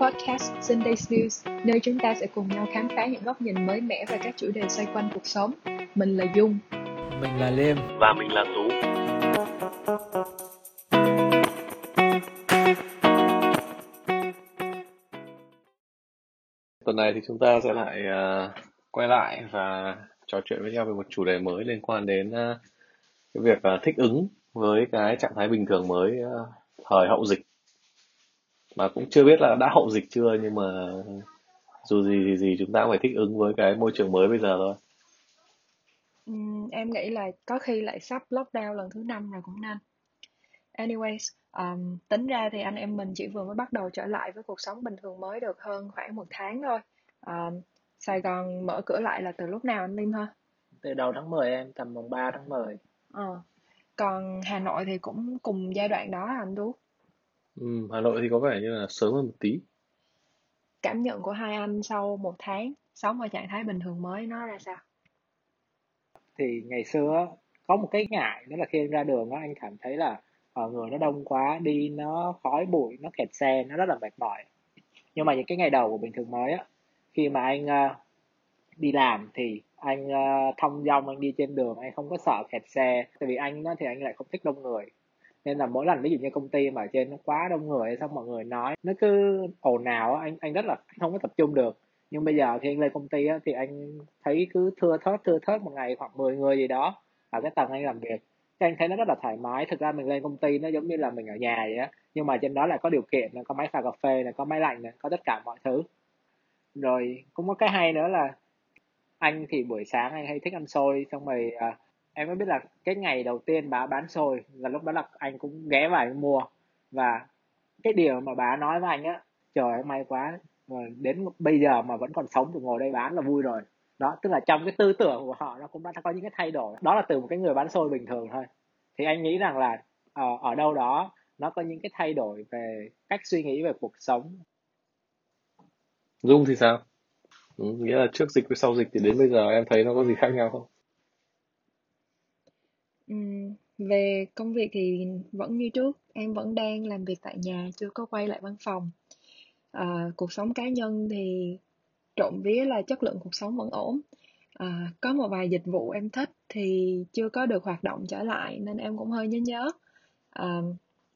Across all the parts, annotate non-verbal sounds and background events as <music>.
podcast Sunday News, nơi chúng ta sẽ cùng nhau khám phá những góc nhìn mới mẻ về các chủ đề xoay quanh cuộc sống. Mình là Dung. Mình là Liêm. Và mình là Tú. Tuần này thì chúng ta sẽ lại uh, quay lại và trò chuyện với nhau về một chủ đề mới liên quan đến uh, cái việc uh, thích ứng với cái trạng thái bình thường mới uh, thời hậu dịch mà cũng chưa biết là đã hậu dịch chưa nhưng mà dù gì thì gì chúng ta cũng phải thích ứng với cái môi trường mới bây giờ thôi uhm, em nghĩ là có khi lại sắp lockdown lần thứ năm rồi cũng nên anyways um, tính ra thì anh em mình chỉ vừa mới bắt đầu trở lại với cuộc sống bình thường mới được hơn khoảng một tháng thôi um, Sài Gòn mở cửa lại là từ lúc nào anh Linh ha? Từ đầu tháng 10 em, tầm mùng 3 tháng 10. Ờ. Còn Hà Nội thì cũng cùng giai đoạn đó anh Tú? Ừ, Hà Nội thì có vẻ như là sớm hơn một tí. Cảm nhận của hai anh sau một tháng sống ở trạng thái bình thường mới nó ra sao? Thì ngày xưa có một cái ngại đó là khi anh ra đường á anh cảm thấy là ờ, người nó đông quá đi nó khói bụi nó kẹt xe nó rất là mệt mỏi nhưng mà những cái ngày đầu của bình thường mới á khi mà anh uh, đi làm thì anh uh, thông dong anh đi trên đường anh không có sợ kẹt xe tại vì anh đó thì anh lại không thích đông người nên là mỗi lần ví dụ như công ty mà trên nó quá đông người xong mọi người nói nó cứ ồn ào anh anh rất là không có tập trung được. Nhưng bây giờ khi anh lên công ty á, thì anh thấy cứ thưa thớt thưa thớt một ngày khoảng 10 người gì đó ở cái tầng anh làm việc. Thì anh thấy nó rất là thoải mái thực ra mình lên công ty nó giống như là mình ở nhà vậy á. Nhưng mà trên đó lại có điều kiện là có máy pha cà phê này có máy lạnh này có tất cả mọi thứ. Rồi cũng có cái hay nữa là anh thì buổi sáng anh hay thích ăn xôi xong rồi à, em mới biết là cái ngày đầu tiên bà bán xôi là lúc đó là anh cũng ghé vào anh mua. Và cái điều mà bà nói với anh á trời ơi may quá. Mà đến bây giờ mà vẫn còn sống được ngồi đây bán là vui rồi. Đó tức là trong cái tư tưởng của họ nó cũng đã có những cái thay đổi. Đó là từ một cái người bán xôi bình thường thôi. Thì anh nghĩ rằng là ở, ở đâu đó nó có những cái thay đổi về cách suy nghĩ về cuộc sống. Dung thì sao? Ừ, nghĩa là trước dịch với sau dịch thì đến bây giờ em thấy nó có gì khác nhau không? Ừm, về công việc thì vẫn như trước, em vẫn đang làm việc tại nhà, chưa có quay lại văn phòng. À, cuộc sống cá nhân thì trộm vía là chất lượng cuộc sống vẫn ổn. À, có một vài dịch vụ em thích thì chưa có được hoạt động trở lại nên em cũng hơi nhớ nhớ. À,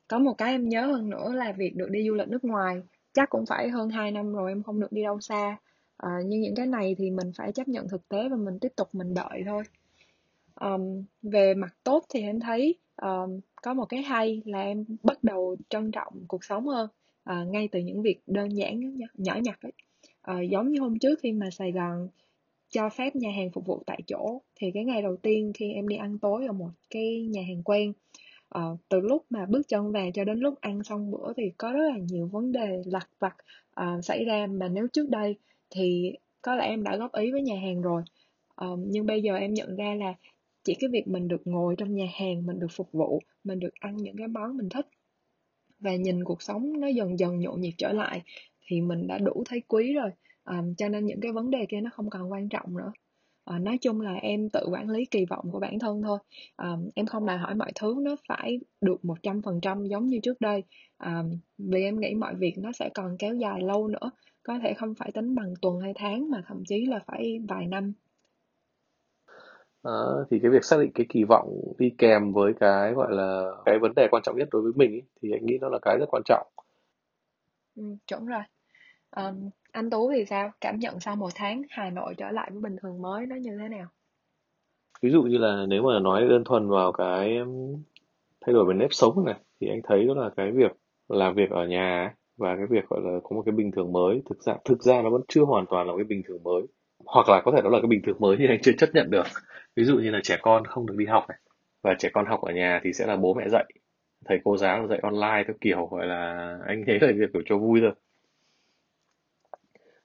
có một cái em nhớ hơn nữa là việc được đi du lịch nước ngoài chắc cũng phải hơn 2 năm rồi em không được đi đâu xa à, nhưng những cái này thì mình phải chấp nhận thực tế và mình tiếp tục mình đợi thôi um, về mặt tốt thì em thấy um, có một cái hay là em bắt đầu trân trọng cuộc sống hơn uh, ngay từ những việc đơn giản nhỏ nhặt ấy. Uh, giống như hôm trước khi mà Sài Gòn cho phép nhà hàng phục vụ tại chỗ thì cái ngày đầu tiên khi em đi ăn tối ở một cái nhà hàng quen uh, từ lúc mà bước chân vào cho đến lúc ăn xong bữa thì có rất là nhiều vấn đề lặt vặt uh, xảy ra. Mà nếu trước đây thì có lẽ em đã góp ý với nhà hàng rồi. Uh, nhưng bây giờ em nhận ra là chỉ cái việc mình được ngồi trong nhà hàng mình được phục vụ mình được ăn những cái món mình thích và nhìn cuộc sống nó dần dần nhộn nhịp trở lại thì mình đã đủ thấy quý rồi. À, cho nên những cái vấn đề kia nó không còn quan trọng nữa. À, nói chung là em tự quản lý kỳ vọng của bản thân thôi. À, em không đòi hỏi mọi thứ nó phải được một trăm phần trăm giống như trước đây. À, vì em nghĩ mọi việc nó sẽ còn kéo dài lâu nữa. Có thể không phải tính bằng tuần hay tháng mà thậm chí là phải vài năm. À, thì cái việc xác định cái kỳ vọng đi kèm với cái gọi là cái vấn đề quan trọng nhất đối với mình ý, thì anh nghĩ nó là cái rất quan trọng. Ừ, chuẩn rồi. Um, anh Tú thì sao? Cảm nhận sau một tháng Hà Nội trở lại với bình thường mới nó như thế nào? Ví dụ như là nếu mà nói đơn thuần vào cái thay đổi về nếp sống này thì anh thấy đó là cái việc làm việc ở nhà và cái việc gọi là có một cái bình thường mới thực ra thực ra nó vẫn chưa hoàn toàn là một cái bình thường mới hoặc là có thể đó là cái bình thường mới nhưng anh chưa chấp nhận được ví dụ như là trẻ con không được đi học này. Và trẻ con học ở nhà thì sẽ là bố mẹ dạy. Thầy cô giáo dạy online theo kiểu gọi là <laughs> anh thấy là việc kiểu cho vui thôi.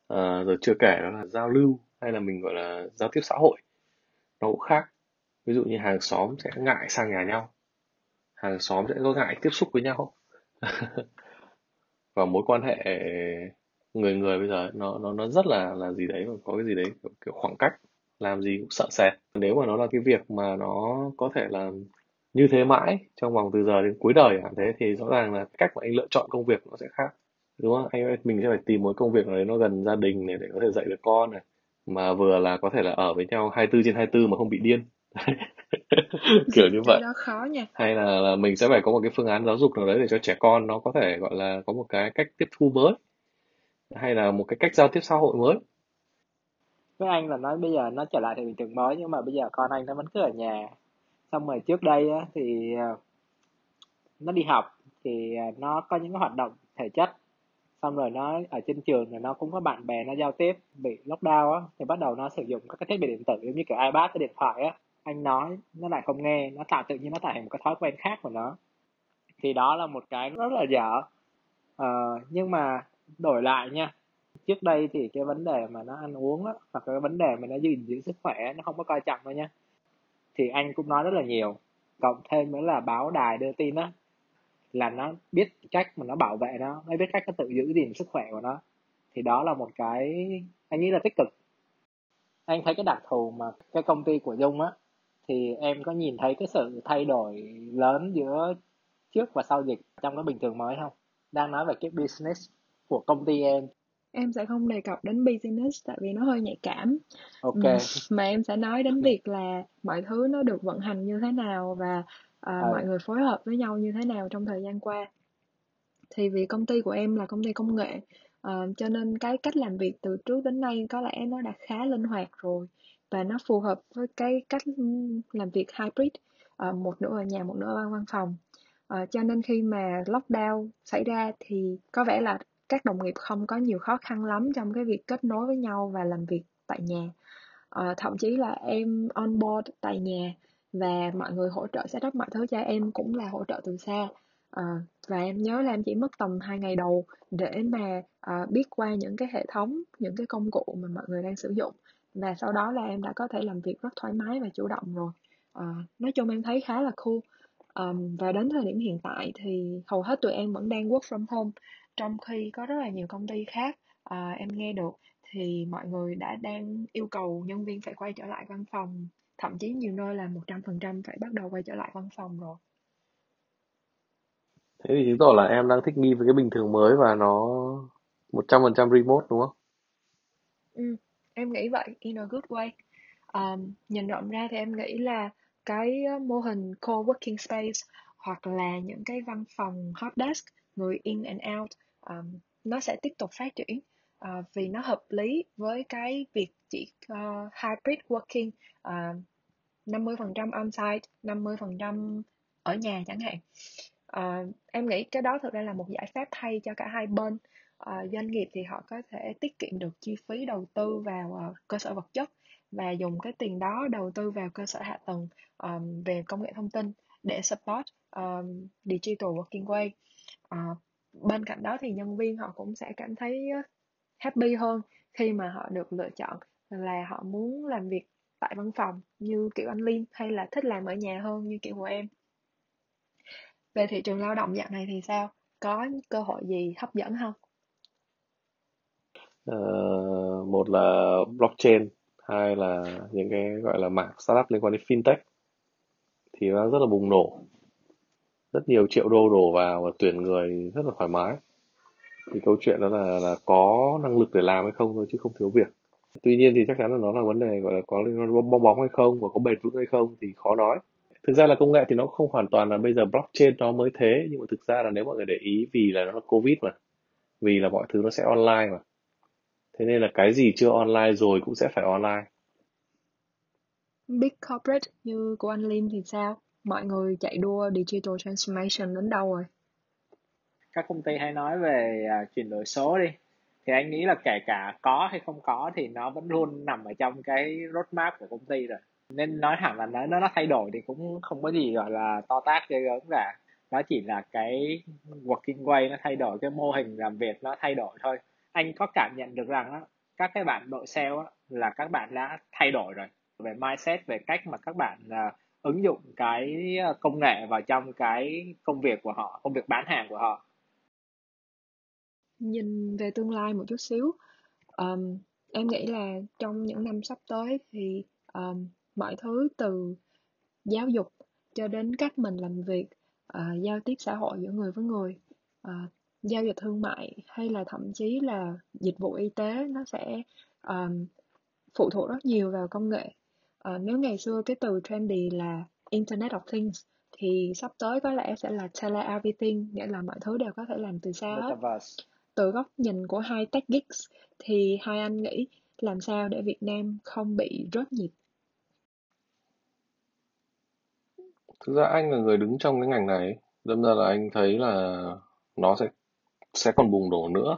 À, rồi chưa kể đó là giao lưu hay là mình gọi là giao tiếp xã hội. Nó cũng khác. Ví dụ như hàng xóm sẽ ngại sang nhà nhau. Hàng xóm sẽ có ngại tiếp xúc với nhau. <laughs> Và mối quan hệ người người bây giờ nó nó nó rất là là gì đấy có cái gì đấy kiểu, kiểu khoảng cách làm gì cũng sợ sệt. Nếu mà nó là cái việc mà nó có thể là như thế mãi trong vòng từ giờ đến cuối đời chẳng thế thì rõ ràng là cách mà anh lựa chọn công việc nó sẽ khác đúng không? Anh mình sẽ phải tìm một công việc nào đấy nó gần gia đình này để có thể dạy được con này mà vừa là có thể là ở với nhau 24 trên 24 mà không bị điên. <laughs> Kiểu như vậy. đó khó nha. Hay là, là mình sẽ phải có một cái phương án giáo dục nào đấy để cho trẻ con nó có thể gọi là có một cái cách tiếp thu mới hay là một cái cách giao tiếp xã hội mới với anh là nói bây giờ nó trở lại thì bình thường mới nhưng mà bây giờ con anh nó vẫn cứ ở nhà. Xong rồi trước đây á, thì ờ, nó đi học thì ờ, nó có những cái hoạt động thể chất. Xong rồi nó ở trên trường thì nó cũng có bạn bè nó giao tiếp bị lockdown á thì bắt đầu nó sử dụng các cái thiết bị điện tử giống như kiểu ipad cái điện thoại á. Anh nói nó lại không nghe nó tạo tự nhiên nó tạo thành một cái thói quen khác của nó. Thì đó là một cái rất là dở. Ờ, nhưng mà đổi lại nha trước đây thì cái vấn đề mà nó ăn uống á, hoặc cái vấn đề mà nó gìn giữ sức khỏe nó không có coi trọng đâu nha thì anh cũng nói rất là nhiều. Cộng thêm nữa là báo đài đưa tin á, là nó biết cách mà nó bảo vệ nó nó biết cách nó tự giữ gìn sức khỏe của nó. Thì đó là một cái, anh nghĩ là tích cực. Anh thấy cái đặc thù mà cái công ty của dung á, thì em có nhìn thấy cái sự thay đổi lớn giữa trước và sau dịch trong cái bình thường mới không? Đang nói về cái business của công ty em em sẽ không đề cập đến business tại vì nó hơi nhạy cảm. Ok. Mà em sẽ nói đến việc là mọi thứ nó được vận hành như thế nào và ừ. mọi người phối hợp với nhau như thế nào trong thời gian qua. Thì vì công ty của em là công ty công nghệ uh, cho nên cái cách làm việc từ trước đến nay có lẽ nó đã khá linh hoạt rồi và nó phù hợp với cái cách làm việc hybrid uh, một nửa ở nhà một nửa ở văn phòng. Uh, cho nên khi mà lockdown xảy ra thì có vẻ là các đồng nghiệp không có nhiều khó khăn lắm trong cái việc kết nối với nhau và làm việc tại nhà. À, thậm chí là em on board tại nhà và mọi người hỗ trợ setup mọi thứ cho em cũng là hỗ trợ từ xa. À, và em nhớ là em chỉ mất tầm hai ngày đầu để mà à, biết qua những cái hệ thống những cái công cụ mà mọi người đang sử dụng. Và sau đó là em đã có thể làm việc rất thoải mái và chủ động rồi. À, nói chung em thấy khá là cool um, và đến thời điểm hiện tại thì hầu hết tụi em vẫn đang work from home trong khi có rất là nhiều công ty khác uh, em nghe được thì mọi người đã đang yêu cầu nhân viên phải quay trở lại văn phòng thậm chí nhiều nơi là 100% phải bắt đầu quay trở lại văn phòng rồi thế thì chứng tỏ là em đang thích nghi với cái bình thường mới và nó 100% remote đúng không? Ừ, em nghĩ vậy in a good way. Um, nhìn rộng ra thì em nghĩ là cái ờ, mô hình co-working space hoặc là những cái văn phòng hot desk người in and out um, nó sẽ tiếp tục phát triển uh, vì nó hợp lý với cái việc chỉ uh, hybrid working uh, 50% on-site, 50% ở nhà chẳng hạn. Uh, em nghĩ cái đó thực ra là một giải pháp hay cho cả hai bên. Uh, doanh nghiệp thì họ có thể tiết kiệm được chi phí đầu tư vào uh, cơ sở vật chất và dùng cái tiền đó đầu tư vào cơ sở hạ tầng um, về công nghệ thông tin để support um, digital working way. Uh, bên cạnh đó thì nhân viên họ cũng sẽ cảm thấy happy hơn khi mà họ được lựa chọn là họ muốn làm việc tại văn phòng như kiểu anh Liên hay là thích làm ở nhà hơn như kiểu của em. Về thị trường lao động dạo này thì sao? Có cơ hội gì hấp dẫn không? Uh, một là blockchain, hai là những cái gọi là mảng startup liên quan đến fintech thì nó rất là bùng nổ. Rất nhiều triệu đô đổ vào và tuyển người rất là thoải mái. Thì câu chuyện đó là là có năng lực để làm hay không thôi chứ không thiếu việc. Tuy nhiên thì chắc chắn là nó là vấn đề gọi là có liên quan bong bóng hay không và có bền vững hay không thì khó nói thực ra là công nghệ thì nó không hoàn toàn là bây giờ blockchain nó mới thế, nhưng mà thực ra là nếu mọi người để ý vì là nó là covid mà, vì là mọi thứ nó sẽ online mà thế nên là cái gì chưa online rồi cũng sẽ phải online. Big corporate như của anh Lim thì sao? Mọi người chạy đua digital transformation đến đâu rồi? Các công ty hay nói về uh, chuyển đổi số đi. Thì anh nghĩ là kể cả có hay không có thì nó vẫn luôn nằm ở trong cái roadmap của công ty rồi. Nên nói thẳng là nó nó thay đổi thì cũng không có gì gọi là to tát ghê gớm cả. Nó chỉ là cái working way nó thay đổi cái mô hình làm việc nó thay đổi thôi anh có cảm nhận được rằng á, các cái bạn đội sale á, là các bạn đã thay đổi rồi. Về mindset về cách mà các bạn uh, ứng dụng cái à, công nghệ vào trong cái công việc của họ công việc bán hàng của họ. Nhìn về tương lai một chút xíu um, em nghĩ là trong những năm sắp tới thì um, mọi thứ từ giáo dục cho đến cách mình làm việc uh, giao tiếp xã hội giữa người với người uh, giao dịch thương mại hay là thậm chí là dịch vụ y tế nó sẽ um, phụ thuộc rất nhiều vào công nghệ. Uh, nếu ngày xưa cái từ trendy là Internet of Things thì sắp tới có lẽ sẽ là tele everything nghĩa là mọi thứ đều có thể làm từ xa hết. Từ góc nhìn của hai tech geeks thì hai anh nghĩ làm sao để Việt Nam không bị rớt nhịp? Thực ra anh là người đứng trong cái ngành này. Đâm ra là anh thấy là nó sẽ sẽ còn bùng nổ nữa.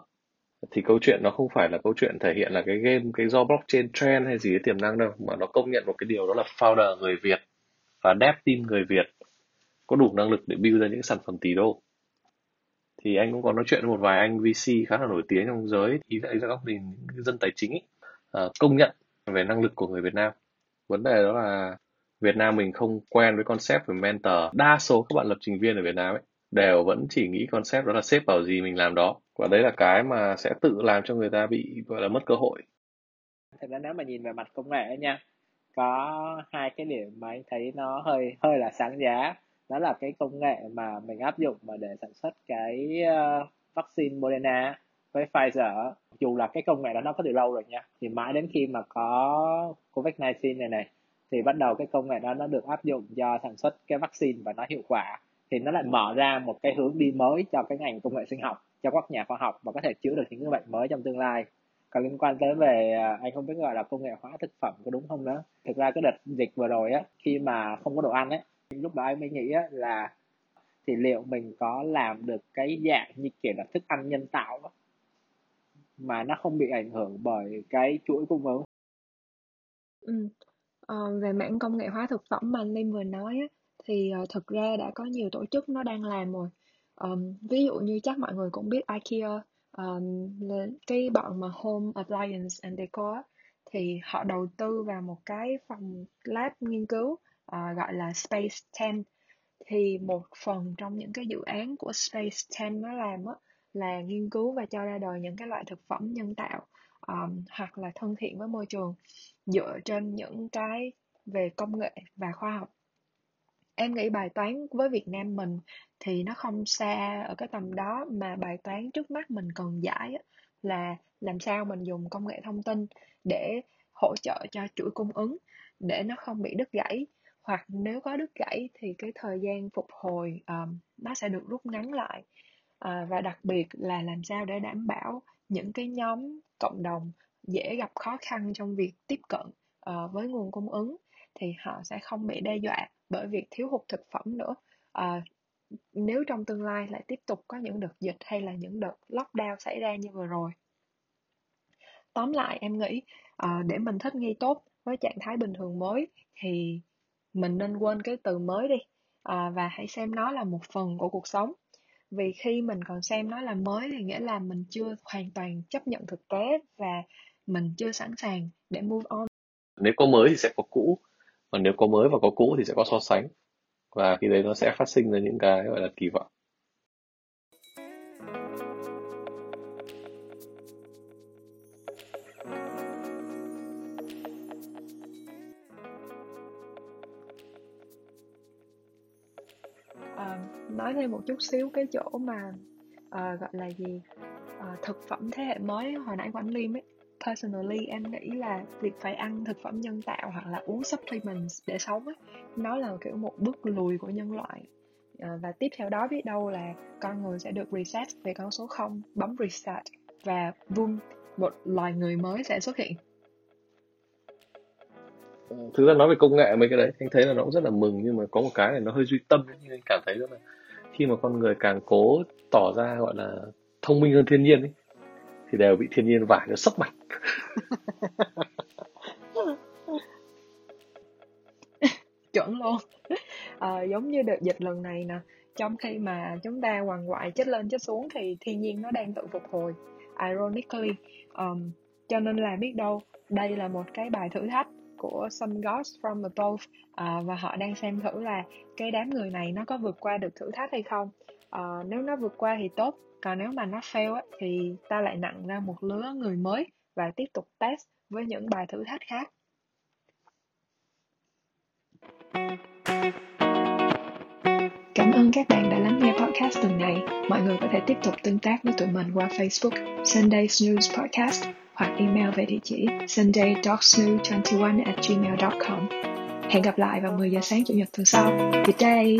Thì câu chuyện nó không phải là câu chuyện thể hiện là cái game cái do blockchain trend hay gì cái tiềm năng đâu mà nó công nhận một cái điều đó là founder người Việt và dev team người Việt có đủ năng lực để build ra những sản phẩm tỷ đô. Thì anh cũng có nói chuyện với một vài anh VC khá là nổi tiếng trong giới ý lại ra góc nhìn dân tài chính ấy, à, công nhận về năng lực của người Việt Nam. Vấn đề đó là Việt Nam mình không quen với concept về mentor. Đa số các bạn lập trình viên ở Việt Nam ấy đều vẫn chỉ nghĩ concept đó là xếp vào gì mình làm đó. Và đấy là cái mà sẽ tự làm cho người ta bị gọi là mất cơ hội. Thật ra nếu mà nhìn về mặt công nghệ nha có hai cái điểm mà anh thấy nó hơi hơi là sáng giá. Đó là cái công nghệ mà mình áp dụng mà để sản xuất cái uh, vaccine Moderna với Pfizer. Dù là cái công nghệ đó nó có từ lâu rồi nha thì mãi đến khi mà có Covid-19 này này thì bắt đầu cái công nghệ đó nó được áp dụng cho sản xuất cái vaccine và nó hiệu quả thì nó lại mở ra một cái hướng đi mới cho cái ngành công nghệ sinh học cho các nhà khoa học và có thể chữa được những cái bệnh mới trong tương lai. Còn liên quan tới về à, anh không biết gọi là công nghệ hóa thực phẩm có đúng không nữa. Thực ra cái đợt dịch vừa rồi á khi mà không có đồ ăn ấy lúc đó anh mới nghĩ á là thì liệu mình có làm được cái dạng như kiểu là thức ăn nhân tạo đó, mà nó không bị ảnh hưởng bởi cái chuỗi cung ứng? Ừ. ờ, về mảng công nghệ hóa thực phẩm mà anh Linh vừa nói á, thì ờ, uh, thực ra đã có nhiều tổ chức nó đang làm rồi. Um, ví dụ như chắc mọi người cũng biết IKEA um, cái bọn mà Home Appliance and Decor thì họ đầu tư vào một cái phòng lab nghiên cứu uh, gọi là Space 10 thì một phần trong những cái dự án của Space 10 nó làm á, là nghiên cứu và cho ra đời những cái loại thực phẩm nhân tạo um, hoặc là thân thiện với môi trường dựa trên những cái về công nghệ và khoa học em nghĩ bài toán với Việt Nam mình thì nó không xa ở cái tầm đó mà bài toán trước mắt mình cần giải là làm sao mình dùng công nghệ thông tin để hỗ trợ cho chuỗi cung ứng để nó không bị đứt gãy. Hoặc nếu có đứt gãy thì cái thời gian phục hồi um, nó sẽ được rút ngắn lại. Uh, và đặc biệt là làm sao để đảm bảo những cái nhóm cộng đồng dễ gặp khó khăn trong việc tiếp cận uh, với nguồn cung ứng thì họ sẽ không bị đe dọa bởi việc thiếu hụt thực phẩm nữa. À, nếu trong tương lai lại tiếp tục có những đợt dịch hay là những đợt lockdown xảy ra như vừa rồi. Tóm lại em nghĩ à, để mình thích nghi tốt với trạng thái bình thường mới thì mình nên quên cái từ mới đi. À, và hãy xem nó là một phần của cuộc sống. Vì khi mình còn xem nó là mới thì nghĩa là mình chưa hoàn toàn chấp nhận thực tế và mình chưa sẵn sàng để move on. Nếu có mới thì sẽ có cũ còn nếu có mới và có cũ thì sẽ có so sánh. Và khi đấy nó sẽ phát sinh ra những cái gọi là kỳ vọng. À, nói thêm một chút xíu cái chỗ mà à, gọi là gì? À, thực phẩm thế hệ mới hồi nãy của anh Liêm ấy personally em nghĩ là việc phải ăn thực phẩm nhân tạo hoặc là uống supplements để sống ấy, nó là kiểu một bước lùi của nhân loại. Ờ, và tiếp theo đó biết đâu là con người sẽ được reset về con số 0 bấm restart và boom một loài người mới sẽ xuất hiện. Ừ, thực ra nói về công nghệ mấy cái đấy anh thấy là nó cũng rất là mừng nhưng mà có một cái này nó hơi duy tâm ấy, nhưng anh cảm thấy rất là khi mà con người càng cố tỏ ra gọi là thông minh hơn thiên nhiên ấy thì đều bị thiên nhiên vải nó sốc mặt. <laughs> Chuẩn luôn. À, giống như đợt dịch lần này nè trong khi mà chúng ta hoàng hoại chết lên chết xuống thì thiên nhiên nó đang tự phục hồi ironically. Um, cho nên là biết đâu đây là một cái bài thử thách của some Gods from Above uh, và họ đang xem thử là cái đám người này nó có vượt qua được thử thách hay không. Uh, nếu nó vượt qua thì tốt còn nếu mà nó fail ấy thì ta lại nặng ra một lứa người mới và tiếp tục test với những bài thử thách khác Cảm ơn các bạn đã lắng nghe podcast podcast tuần này, mọi người có thể tiếp tục tương tác với tụi mình qua Facebook Sunday Snooze Podcast hoặc email về địa chỉ sunday.snoo21 at gmail.com. Hẹn gặp lại vào 10 giờ sáng Chủ nhật tuần sau. Good day!